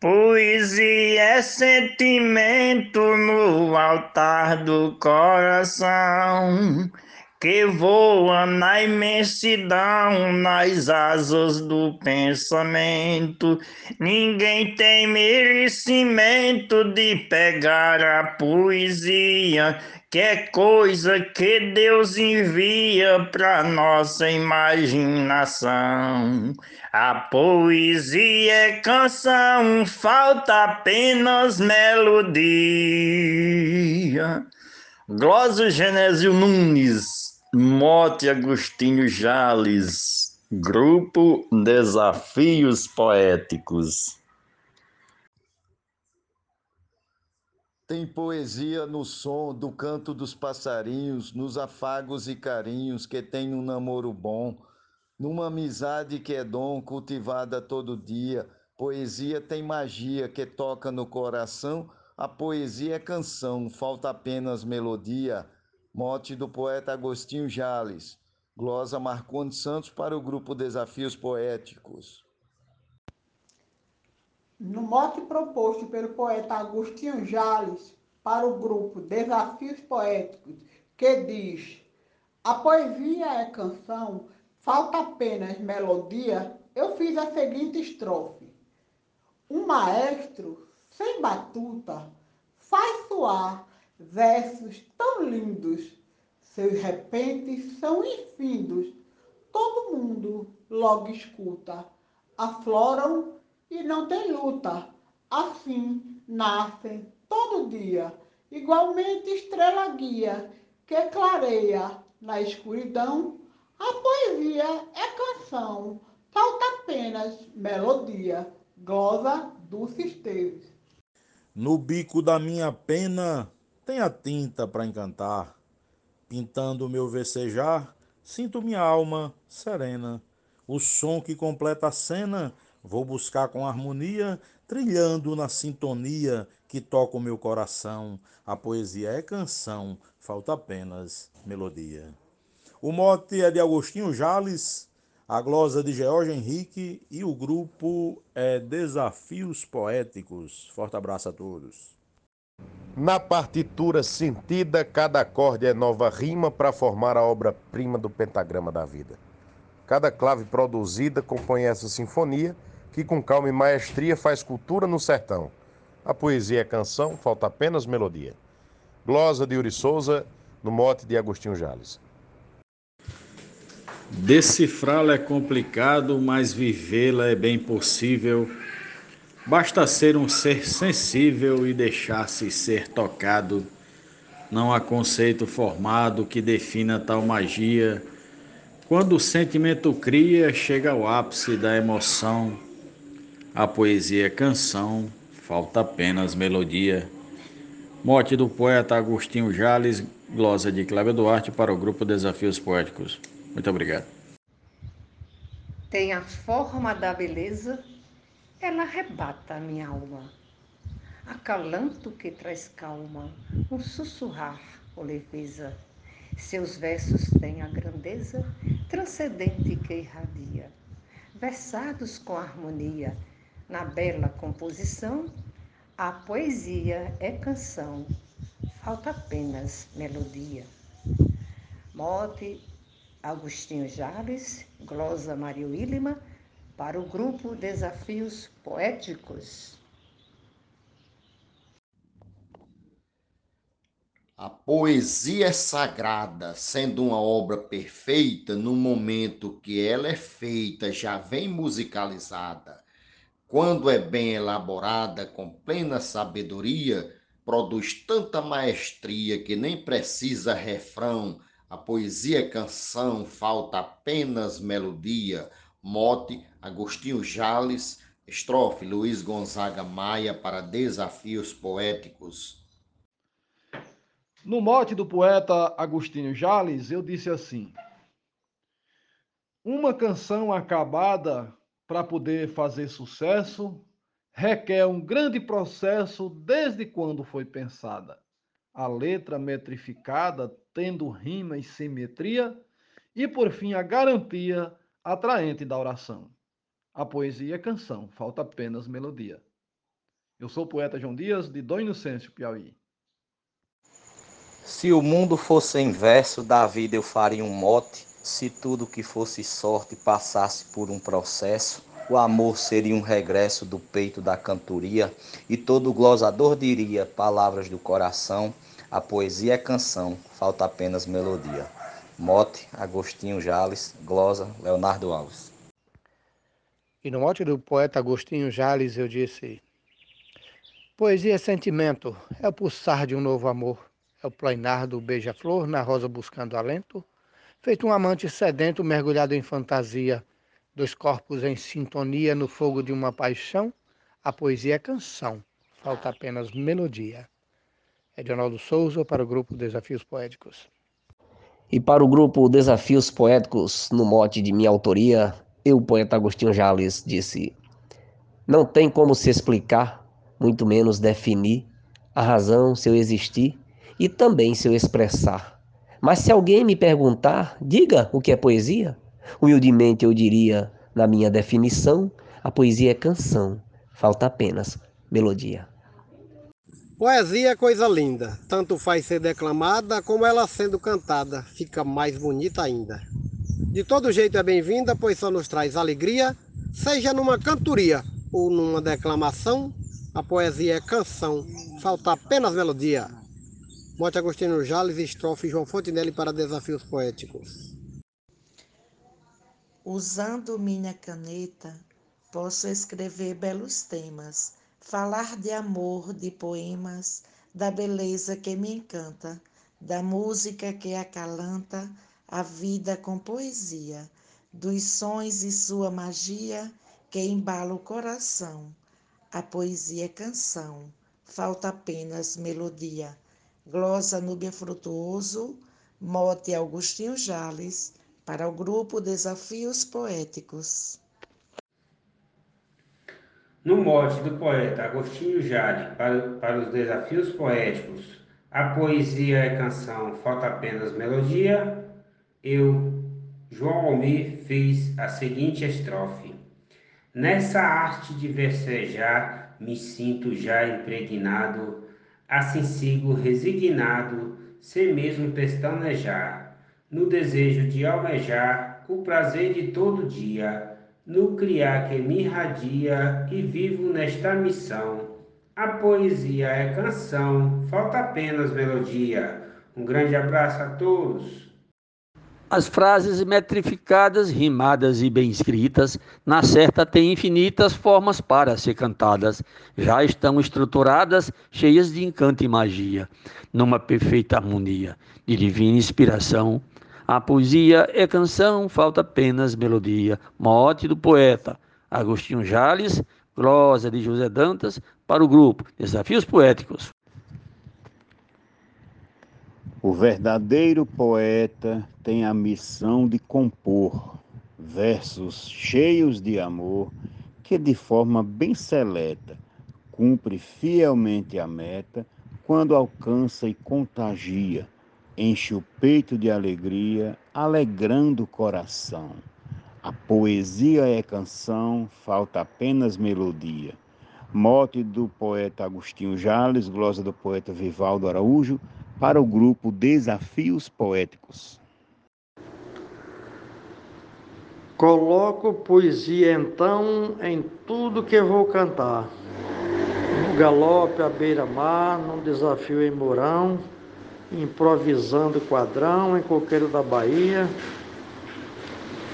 Poesia é sentimento no altar do coração que voa na imensidão, nas asas do pensamento. Ninguém tem merecimento de pegar a poesia que é coisa que Deus envia para nossa imaginação. A poesia é canção, falta apenas melodia. Glózio Genésio Nunes, Mote Agostinho Jales, Grupo Desafios Poéticos. Tem poesia no som do canto dos passarinhos, nos afagos e carinhos que tem um namoro bom, numa amizade que é dom cultivada todo dia. Poesia tem magia que toca no coração, a poesia é canção, falta apenas melodia. Mote do poeta Agostinho Jales. Glosa Marcondes Santos para o grupo Desafios Poéticos. No mote proposto pelo poeta Agostinho Jales para o grupo Desafios Poéticos, que diz: A poesia é canção, falta apenas melodia, eu fiz a seguinte estrofe. Um maestro sem batuta faz soar versos tão lindos, seus repentes são infindos, todo mundo logo escuta, afloram e não tem luta. Assim nascem todo dia, igualmente estrela guia, que clareia na escuridão. A poesia é canção, falta apenas melodia. Glosa Dulce Esteves. No bico da minha pena tem a tinta para encantar, pintando meu vecejar, sinto minha alma serena. O som que completa a cena Vou buscar com harmonia, trilhando na sintonia que toca o meu coração. A poesia é canção, falta apenas melodia. O mote é de Agostinho Jales, a glosa de George Henrique e o grupo é Desafios Poéticos. Forte abraço a todos. Na partitura sentida, cada acorde é nova rima para formar a obra-prima do pentagrama da vida. Cada clave produzida compõe essa sinfonia que com calma e maestria faz cultura no sertão. A poesia é canção, falta apenas melodia. Glosa de Yuri Souza, no mote de Agostinho Jales. Decifrá-la é complicado, mas vivê-la é bem possível. Basta ser um ser sensível e deixar-se ser tocado. Não há conceito formado que defina tal magia. Quando o sentimento cria, chega ao ápice da emoção a poesia é canção, falta apenas melodia. Mote do poeta Agostinho Jales, glosa de Cláudio Duarte para o grupo Desafios Poéticos. Muito obrigado. Tem a forma da beleza, ela arrebata a minha alma. Acalanto que traz calma, um sussurrar ou leveza. Seus versos têm a grandeza transcendente que irradia. Versados com harmonia, na bela composição, a poesia é canção, falta apenas melodia. Mote Agostinho Jales, glosa Maria Willima, para o grupo Desafios Poéticos. A poesia é sagrada, sendo uma obra perfeita, no momento que ela é feita, já vem musicalizada quando é bem elaborada com plena sabedoria, produz tanta maestria que nem precisa refrão. A poesia é canção, falta apenas melodia. Mote Agostinho Jales, estrofe Luiz Gonzaga Maia para Desafios Poéticos. No mote do poeta Agostinho Jales, eu disse assim: Uma canção acabada para poder fazer sucesso, requer um grande processo desde quando foi pensada. A letra metrificada, tendo rima e simetria, e por fim a garantia atraente da oração. A poesia é canção, falta apenas melodia. Eu sou o poeta João Dias, de Dom Inocêncio, Piauí. Se o mundo fosse em verso, da vida eu faria um mote. Se tudo que fosse sorte passasse por um processo, o amor seria um regresso do peito da cantoria, e todo glosador diria palavras do coração. A poesia é canção, falta apenas melodia. Mote, Agostinho Jales, glosa, Leonardo Alves. E no mote do poeta Agostinho Jales eu disse: Poesia é sentimento, é o pulsar de um novo amor, é o plainar do beija-flor na rosa buscando alento, feito um amante sedento mergulhado em fantasia, dois corpos em sintonia no fogo de uma paixão. A poesia é canção, falta apenas melodia. Edionaldo Souza para o grupo Desafios Poéticos. E para o grupo Desafios Poéticos, no mote de minha autoria, eu, poeta Agostinho Jales, disse: Não tem como se explicar muito menos definir a razão, seu existir e também seu expressar. Mas se alguém me perguntar, diga o que é poesia, humildemente eu diria, na minha definição, a poesia é canção, falta apenas melodia. Poesia é coisa linda, tanto faz ser declamada como ela sendo cantada, fica mais bonita ainda. De todo jeito é bem-vinda, pois só nos traz alegria, seja numa cantoria ou numa declamação, a poesia é canção, falta apenas melodia. Mote Agostinho Jales, estrofe João Fontenelle para desafios poéticos. Usando minha caneta, posso escrever belos temas, falar de amor, de poemas, da beleza que me encanta, da música que acalanta a vida com poesia, dos sons e sua magia que embala o coração a poesia é canção, falta apenas melodia. Glosa Núbia Frutuoso, mote Augustinho Jales, para o grupo Desafios Poéticos. No mote do poeta Agostinho Jales para, para os Desafios Poéticos, a poesia é canção, falta apenas melodia, eu, João Almir, fiz a seguinte estrofe. Nessa arte de versejar, me sinto já impregnado, assim sigo resignado, sem mesmo pestanejar, no desejo de almejar o prazer de todo dia, no criar que me irradia e vivo nesta missão. A poesia é canção, falta apenas melodia. Um grande abraço a todos. As frases metrificadas, rimadas e bem escritas, na certa têm infinitas formas para ser cantadas. Já estão estruturadas, cheias de encanto e magia, numa perfeita harmonia de divina inspiração. A poesia é canção, falta apenas melodia. Mote do poeta Agostinho Jales, glosa de José Dantas, para o grupo Desafios Poéticos. O verdadeiro poeta tem a missão de compor versos cheios de amor que, de forma bem seleta, cumpre fielmente a meta quando alcança e contagia, enche o peito de alegria, alegrando o coração. A poesia é canção, falta apenas melodia. Mote do poeta Agostinho Jales, glosa do poeta Vivaldo Araújo, para o grupo Desafios Poéticos. Coloco poesia então em tudo que vou cantar. No galope à beira-mar, num desafio em Mourão, improvisando quadrão em coqueiro da Bahia.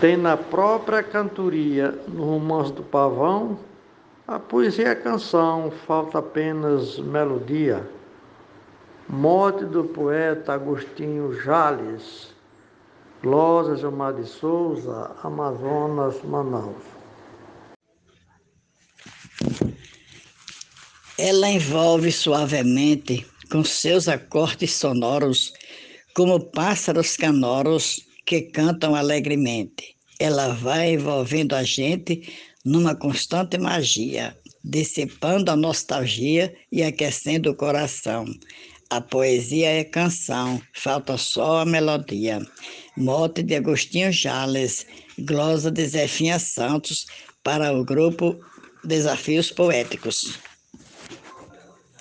Tem na própria cantoria, no romance do pavão, a poesia é canção, falta apenas melodia. Morte do poeta Agostinho Jales, Losa Gilmar de Souza, Amazonas, Manaus. Ela envolve suavemente com seus acordes sonoros, como pássaros canoros que cantam alegremente. Ela vai envolvendo a gente numa constante magia, dissipando a nostalgia e aquecendo o coração. A poesia é canção, falta só a melodia. Mote de Agostinho Jales, glosa de Zefinha Santos, para o grupo Desafios Poéticos.